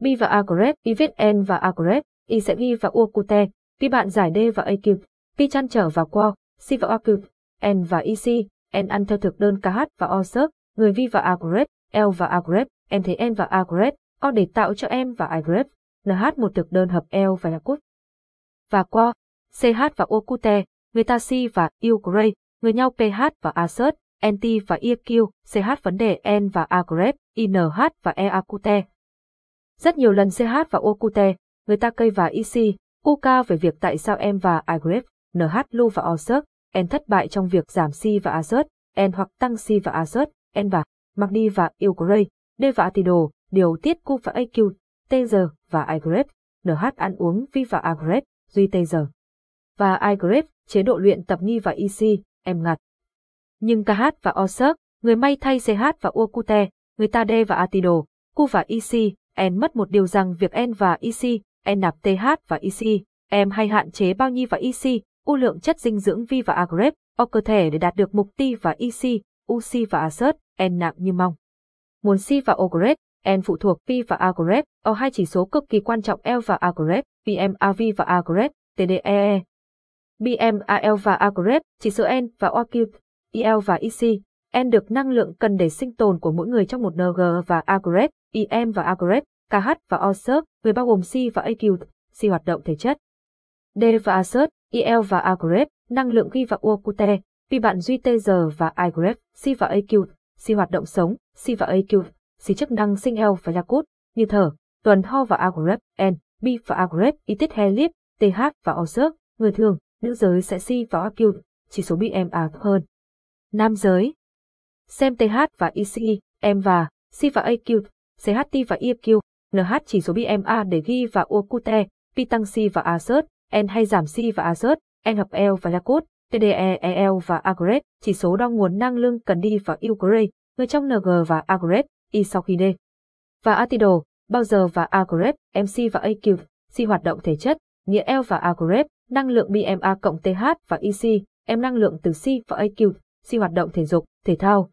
B và A grep, Y viết N và A grep, Y sẽ ghi vào Uokute, P bạn giải D và AQ, P chăn trở và Qual, C và AQ, N và EC, N ăn theo thực đơn KH và O người vi và A grep, L và A grep, thấy N và A grep, O để tạo cho em và I grep, NH một thực đơn hợp L và Yakut. Và Qual, CH và Okute, người ta si và U người nhau PH và Assert, NT và EQ, CH vấn đề N và A grep, INH và E rất nhiều lần CH và Okute, người ta cây và EC, UK về việc tại sao em và iGrep, NH Lu và Osert, em thất bại trong việc giảm C và azot em hoặc tăng C và azot em và Magni và Ilgray, D và Atido, điều tiết Q và AQ, Taser và iGrep, NH ăn uống V và Agrep, Duy Taser. Và iGrep, chế độ luyện tập nghi và EC, em ngặt. Nhưng KH và Osert, người may thay CH và Okute, người ta D và Atido, Q và EC, En mất một điều rằng việc En và EC, En nạp TH và EC, em hay hạn chế bao nhiêu và EC, u lượng chất dinh dưỡng vi và Agrep, O cơ thể để đạt được mục ti và EC, UC và Assert, En nặng như mong. Muốn C và Ogrep, N phụ thuộc P và Agrep, O hai chỉ số cực kỳ quan trọng L và Agrep, BMAV và Agrep, TDEE. BMAL và Agrep, chỉ số N và OQ, EL và EC, N được năng lượng cần để sinh tồn của mỗi người trong một NG và Agrep, IM và Agret, KH và OSERP, người bao gồm C và AQ, C hoạt động thể chất. D và ASERT, IL và Agret, năng lượng ghi và Uokute, P bạn duy TG và Agrep, C và AQ, C hoạt động sống, C và AQ, C chức năng sinh L và Yakut, như thở, tuần ho và Agrep, N, B và Agorep, y tiết Helip, TH và OSERV, người thường, nữ giới sẽ C và AQ, chỉ số BMA hơn. Nam giới, xem TH và IC, M và C và AQ, CHT và EQ, NH chỉ số BMA để ghi và Okute, P tăng C và Assert, N hay giảm C và Assert, N hợp L và Lacot, TDEEL và Agret, chỉ số đo nguồn năng lượng cần đi và Ugray, người trong NG và Agret, Y sau khi D. Và Atido, bao giờ và Agret, MC và AQ, C hoạt động thể chất, nghĩa L và Agret, năng lượng BMA cộng TH và EC, M năng lượng từ C và AQ, C hoạt động thể dục, thể thao.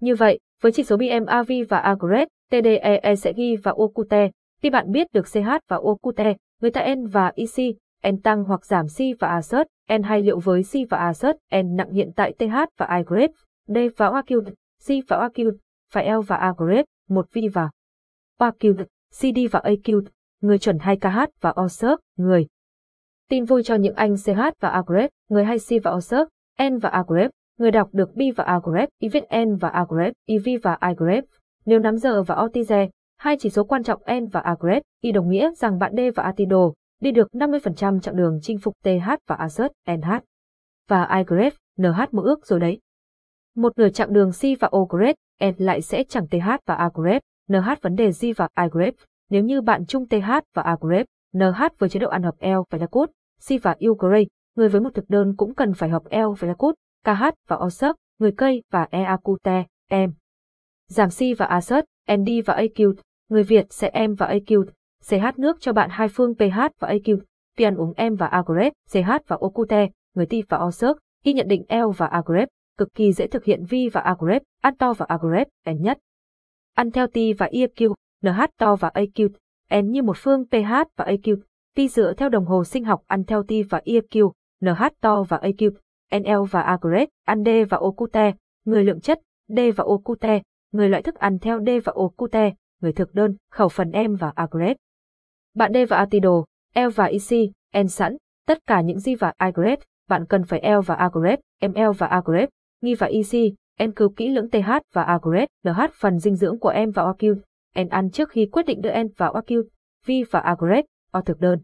Như vậy, với chỉ số BMAV và Agret, TDEE sẽ ghi vào Okute. Khi bạn biết được CH và Okute, người ta N và IC N tăng hoặc giảm C và Assert, N hay liệu với C và Assert, N nặng hiện tại TH và iGrep, D và OQ, C và OQ, phải L và Agrep, một V và OQ, CD và AQ, người chuẩn 2 KH và OSERV, người. Tin vui cho những anh CH và Agrep, người hay C và OSERV, N và Agrep, người đọc được B và Agrep, Y viết N và Agrep, EV và iGrep, nếu nắm giờ và Ortize, hai chỉ số quan trọng N và Agret, y đồng nghĩa rằng bạn D và Atido đi được 50% chặng đường chinh phục TH và Assert, NH. Và Agret, NH mơ ước rồi đấy. Một nửa chặng đường C và Ogret, N lại sẽ chẳng TH và Agret, NH vấn đề G và Agret. Nếu như bạn chung TH và Agret, NH với chế độ ăn hợp L và Yakut, C và Ugray, người với một thực đơn cũng cần phải hợp L và Yakut, KH và Osert, người cây và EAQT, M giảm si và Assert, ND và AQ, người Việt sẽ em và AQ, CH nước cho bạn hai phương PH và AQ, tiền uống em và Agrep, CH và Okute, người ti và Osert, khi nhận định L và Agrep, cực kỳ dễ thực hiện vi và Agrep, ăn to và Agrep, N nhất. Ăn theo ti và EQ, NH to và AQ, N như một phương PH và AQ, Ti dựa theo đồng hồ sinh học ăn theo ti và EQ, NH to và AQ, NL và Agrep, ăn D và Okute, người lượng chất, D và Okute, người loại thức ăn theo D và Okute, người thực đơn, khẩu phần em và Agret. Bạn D và Atido, L và EC, N sẵn, tất cả những G và Agret, bạn cần phải L và Agret, ML và Agret, nghi và EC, N cứu kỹ lưỡng TH và Agret, LH phần dinh dưỡng của em và OQ, N ăn trước khi quyết định đưa en vào OQ, V và Agret, O thực đơn.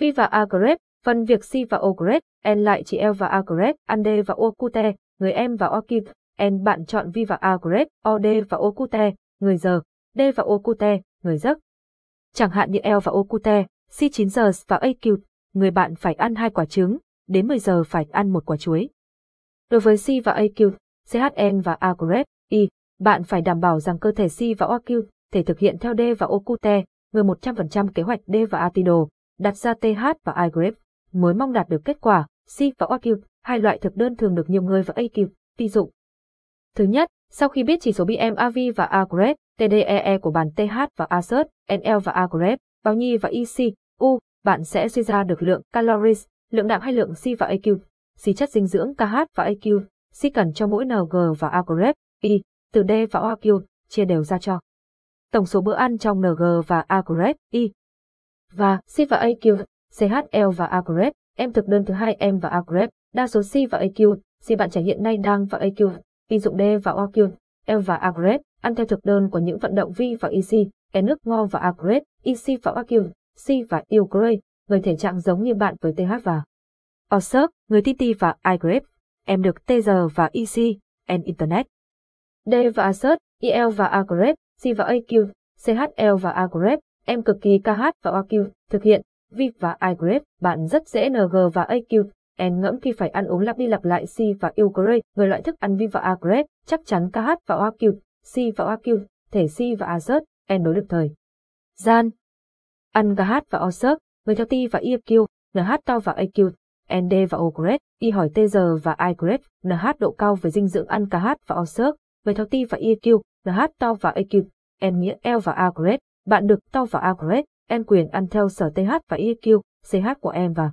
V và Agret, phần việc C và Ogret, N lại chỉ L và Agret, ăn D và Okute, người em và OQ, En bạn chọn vi và Agret, OD và Okute, người giờ, D và Okute, người giấc. Chẳng hạn như El và Okute, C9 giờ và AQ, người bạn phải ăn hai quả trứng, đến 10 giờ phải ăn một quả chuối. Đối với C và AQ, CHN và Agret, Y, bạn phải đảm bảo rằng cơ thể C và OQ thể thực hiện theo D và Okute, người 100% kế hoạch D và Atido, đặt ra TH và iGrip, mới mong đạt được kết quả. C và OQ, hai loại thực đơn thường được nhiều người và AQ, ví dụ Thứ nhất, sau khi biết chỉ số BMAV và Agret, TDEE của bản TH và Asert, NL và Agrep, bao nhi và EC, U, bạn sẽ suy ra được lượng calories, lượng đạm hay lượng C và AQ, C chất dinh dưỡng KH và AQ, C cần cho mỗi NG và Agrep, Y, từ D và OQ, chia đều ra cho. Tổng số bữa ăn trong NG và Agrep, Y. Và C và AQ, CHL và Agrep, em thực đơn thứ hai em và Agrep, đa số C và AQ, C bạn trẻ hiện nay đang và AQ, ví dụ D và OQ, el và Agret, ăn theo thực đơn của những vận động vi và EC, E nước ngo và Agret, EC và OQ, C và Ukraine, người thể trạng giống như bạn với TH và Osirk, người TT và iGrep, em được TG và EC, N Internet. D và Assert, EL và Agret, C và AQ, CHL và Agret, em cực kỳ KH và OQ, thực hiện, V và iGrep, bạn rất dễ NG và AQ, En ngẫm khi phải ăn uống lặp đi lặp lại si và Ukraine, người loại thức ăn vi và à agret, chắc chắn KH và OQ, si và OQ, thể si và à azot, en đối được thời. Gian Ăn KH và Osert, người theo ti và IQ, NH to và AQ, ND và Ogret, Y hỏi TG và iGret, NH độ cao về dinh dưỡng ăn KH và Osert, người theo ti và IQ, NH to và AQ, N nghĩa L và Agret, bạn được to và Agret, em quyền ăn theo sở TH và IQ, CH của em và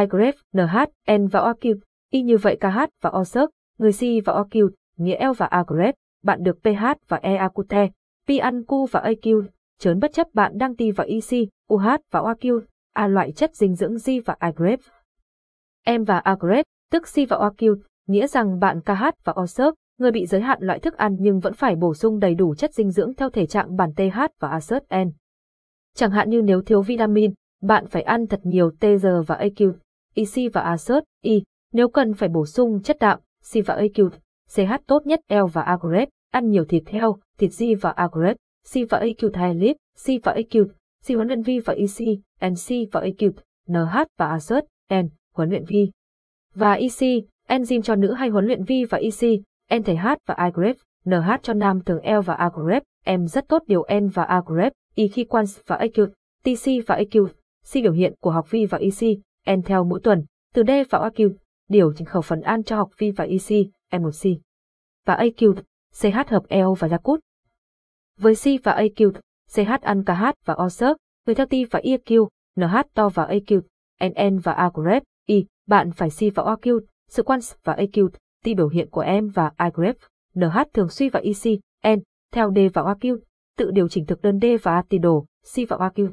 iGret, NH, N và OQ, Y như vậy KH và OSERC, người Si và OQ, nghĩa L và Agref, bạn được PH và EAQT, PANQ ăn và AQ, chớn bất chấp bạn đang ti và EC, UH và OQ, A loại chất dinh dưỡng G và Agrep. M và Agref, tức Si và OQ, nghĩa rằng bạn KH và OSERC, người bị giới hạn loại thức ăn nhưng vẫn phải bổ sung đầy đủ chất dinh dưỡng theo thể trạng bản TH và Asert N. Chẳng hạn như nếu thiếu vitamin, bạn phải ăn thật nhiều TG và AQ, IC và Assert, Y, nếu cần phải bổ sung chất đạm, C và AQ, CH tốt nhất L và Agrep, ăn nhiều thịt heo, thịt G và Agrep, C và AQ thay lip, C và AQ, C huấn luyện vi và IC, NC và AQ, NH và Assert, N, huấn luyện vi. Và IC, enzyme cho nữ hay huấn luyện vi và IC, NTH và Agret, NH cho nam thường L và Agrep, M rất tốt điều N và Agrep, I khi quan và AQ, TC và AQ, C biểu hiện của học vi và IC. N theo mỗi tuần, từ D và AQ, điều chỉnh khẩu phần ăn cho học vi và EC, M1C. Và AQ, CH hợp eo và Yakut. Với C và AQ, CH ăn KH và OSERP, người theo T và EQ, NH to và AQ, NN và Agrep, i bạn phải C và OQ, sự quan và AQ, T biểu hiện của em và iGrep, NH thường suy và EC, N, theo D và OQ, tự điều chỉnh thực đơn D và AT đồ, C và OQ.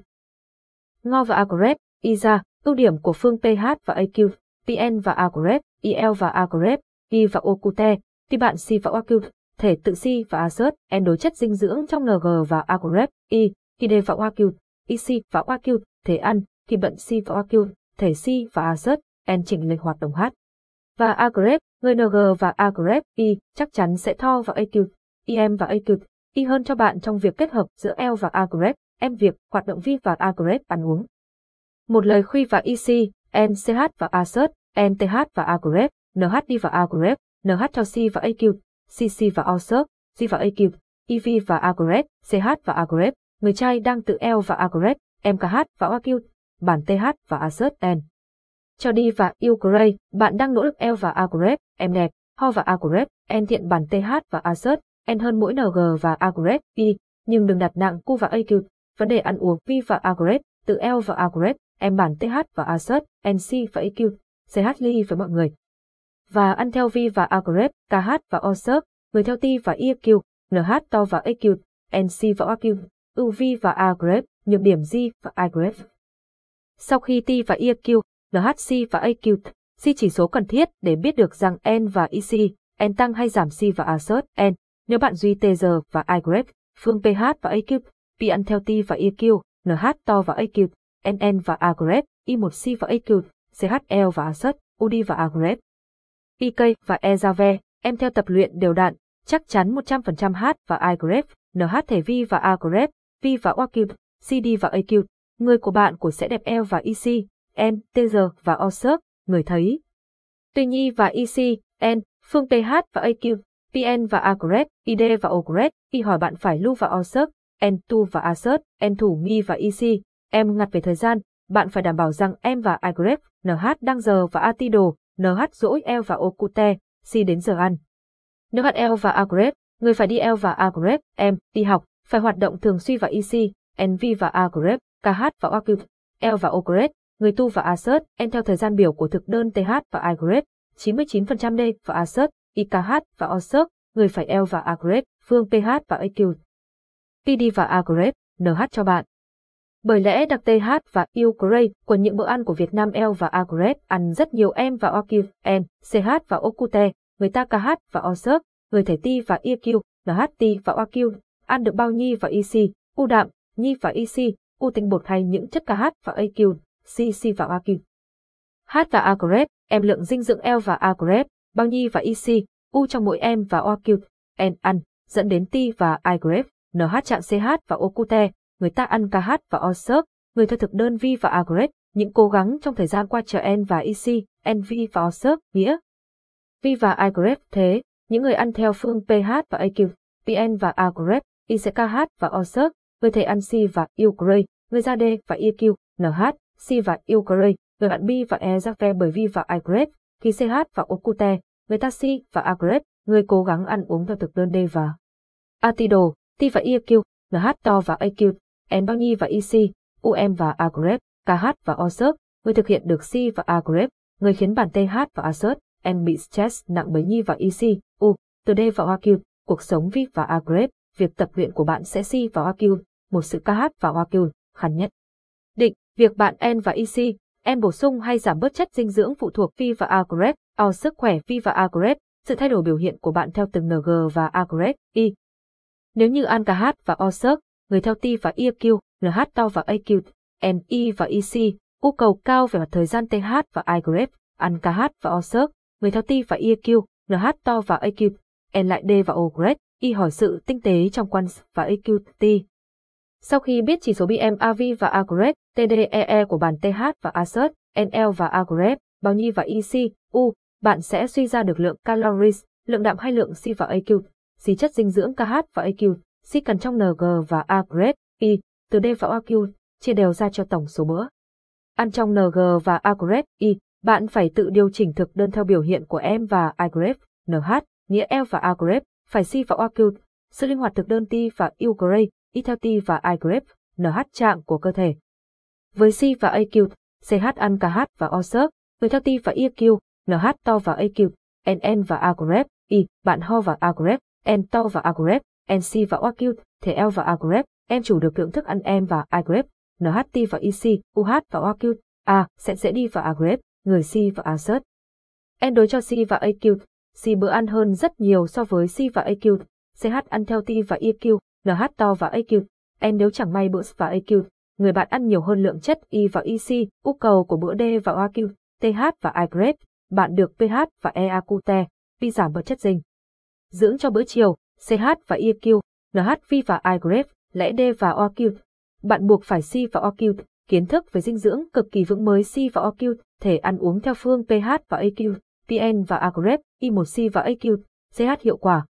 Ngo và Agrep, Y ra, ưu điểm của phương pH và AQ, PN và Agrep, IL và Agrep, Y và Okute, thì bạn C và OQ, thể tự C và Azert, N đối chất dinh dưỡng trong NG và Agrep, Y, khi D và OQ, IC và OQ, thể ăn, thì bận C và OQ, thể C và Azert, N chỉnh lệch hoạt động H. Và Agrep, người NG và Agrep, Y, chắc chắn sẽ tho vào AQ, IM và AQ, Y hơn cho bạn trong việc kết hợp giữa L và Agrep, em việc hoạt động vi và Agrep ăn uống. Một lời khuy và EC, NCH và Assert, NTH và Agrep, NHD và Agrep, NH cho C và AQ, CC và Allsert, C và AQ, EV và Agrep, CH và Agrep, người trai đang tự L và Agrep, MKH và AQ, bản TH và Assert N. Cho đi và Ukraine, bạn đang nỗ lực L và Agrep, em đẹp, Ho và Agrep, N thiện bản TH và Assert, N hơn mỗi NG và Agrep, Y, nhưng đừng đặt nặng cu và AQ, vấn đề ăn uống V và Agrep, tự L và Agrep, em bản TH và Assert, NC và eq CH Lee với mọi người. Và ăn theo V và Agrep, KH và Osert, người theo T và EQ, NH to và eq NC và OQ, UV và Agrep, nhược điểm G và Agrep. Sau khi T và EQ, NHC và AQ, C chỉ số cần thiết để biết được rằng N và EC, N tăng hay giảm C và Assert, N, nếu bạn duy TG và Agrep, phương PH và AQ, P ăn theo T và EQ, NH to và AQ, NN và Agrep, I1C và AQ, CHL và Asset, UD và Agrep. PK và Ezave, em theo tập luyện đều đặn, chắc chắn 100% H và iGrep, NH thể V và Agrep, V và OQ, CD và AQ, người của bạn của sẽ đẹp L và EC, N, TG và OSERP, người thấy. Tuy nhi và EC, N, phương PH và AQ, PN và Agrep, ID và Ogret, Y hỏi bạn phải lưu và OSERP, N, Tu và Assert, N thủ nghi và EC, em ngặt về thời gian, bạn phải đảm bảo rằng em và iGrep, NH đang giờ và Atido, NH dỗi El và Okute, si đến giờ ăn. NHL và Agrep, Người phải đi El và Agrep. Em đi học, phải hoạt động thường suy và EC, NV và Agrep KH và Oakut, El và O người tu và assert, em theo thời gian biểu của thực đơn TH và Agrep 99% D và assert, IKH và OSERT, người phải El và Agrep phương PH và AQ. PD và Agrep NH cho bạn. Bởi lẽ đặc TH và Ukraine của những bữa ăn của Việt Nam el và A ăn rất nhiều em và Okiv, N, CH và okute người ta KH và OSERT, người thể ti và EQ, NHT và OQ, ăn được bao nhi và EC, U đạm, nhi và EC, U tinh bột hay những chất KH và AQ, CC và OQ. H và A em lượng dinh dưỡng L và A bao nhi và EC, U trong mỗi em và OQ, N ăn, dẫn đến T và I NH chạm CH và okute người ta ăn KH và OSERP, người theo thực đơn V và Agret, những cố gắng trong thời gian qua chờ N và EC, NV và OSERP, nghĩa. V và Agret thế, những người ăn theo phương pH và AQ, PN và Agret, grep, ICKH và OSERP, người thể ăn C và Ukraine, người ra D và EQ, NH, C và Ukraine, người bạn B và E ra ve bởi V và Agret, khi thì CH và okute, người ta C và Agret, người cố gắng ăn uống theo thực đơn D và Atido, T và EQ, NH to và AQ, N bao nhi và EC, UM và agrep KH và OSERT, người thực hiện được C và agrep người khiến bản TH và ASERT, em bị stress nặng bấy nhi và EC, U, từ D và OQ, cuộc sống VIP và agrep việc tập luyện của bạn sẽ C và OQ, một sự KH và OQ, khăn nhất. Định, việc bạn N và EC, em bổ sung hay giảm bớt chất dinh dưỡng phụ thuộc V và agrep O sức khỏe V và agrep sự thay đổi biểu hiện của bạn theo từng NG và agrep I. Nếu như ăn KH và OSERT, người theo T và EQ, LH to và AQ, NI và EC, U cầu cao về mặt thời gian TH và I grep, ăn KH và OSERT, người theo T và EQ, LH to và AQ, N lại D và O Y hỏi sự tinh tế trong quan và AQ T. Sau khi biết chỉ số BMAV và A TDEE e của bản TH và ASERT, NL và A bao nhiêu và EC, U, bạn sẽ suy ra được lượng calories, lượng đạm hay lượng C và AQ, C chất dinh dưỡng KH và AQ, C cần trong NG và A grade, Y, từ D và AQ, chia đều ra cho tổng số bữa. Ăn trong NG và A grade, Y, bạn phải tự điều chỉnh thực đơn theo biểu hiện của em và I grade, NH, nghĩa L và A grade, phải C và OQ, sự linh hoạt thực đơn T và U grade, Y theo T và I grade, NH trạng của cơ thể. Với C và AQ, CH ăn KH và OSERT, người theo T và EQ, NH to và AQ, NN và A grade, Y, bạn ho và A grade, N to và A grade, NC và OQ, thể L và Agrep, em chủ được lượng thức ăn em và Agrep, NHT và EC, UH và OQ, A sẽ dễ đi và Agrep, người C và A em đối cho C và AQ, C bữa ăn hơn rất nhiều so với C và AQ, CH ăn theo T và EQ, NH to và AQ, em nếu chẳng may bữa và AQ, người bạn ăn nhiều hơn lượng chất Y và EC, U cầu của bữa D và OQ, TH và iGrep, bạn được pH và EAQT, vi giảm bớt chất dinh. Dưỡng cho bữa chiều, CH và EQ, NHV và I lẽ D và OQ, bạn buộc phải C và OQ, kiến thức về dinh dưỡng cực kỳ vững mới C và OQ, thể ăn uống theo phương pH và AQ, PN và AGREP, I1C và AQ, CH hiệu quả.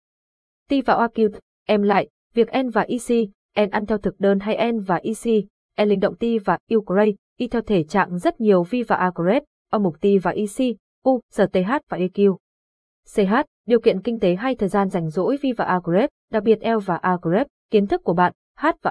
T và OQ, em lại, việc N và EC, N ăn theo thực đơn hay N và EC, N linh động T và Ukraine, Y theo thể trạng rất nhiều V và AGREP, O mục T và EC, U, giờ TH và EQ. CH, điều kiện kinh tế hay thời gian rảnh rỗi vi và AGREP, đặc biệt el và AGREP, kiến thức của bạn, H và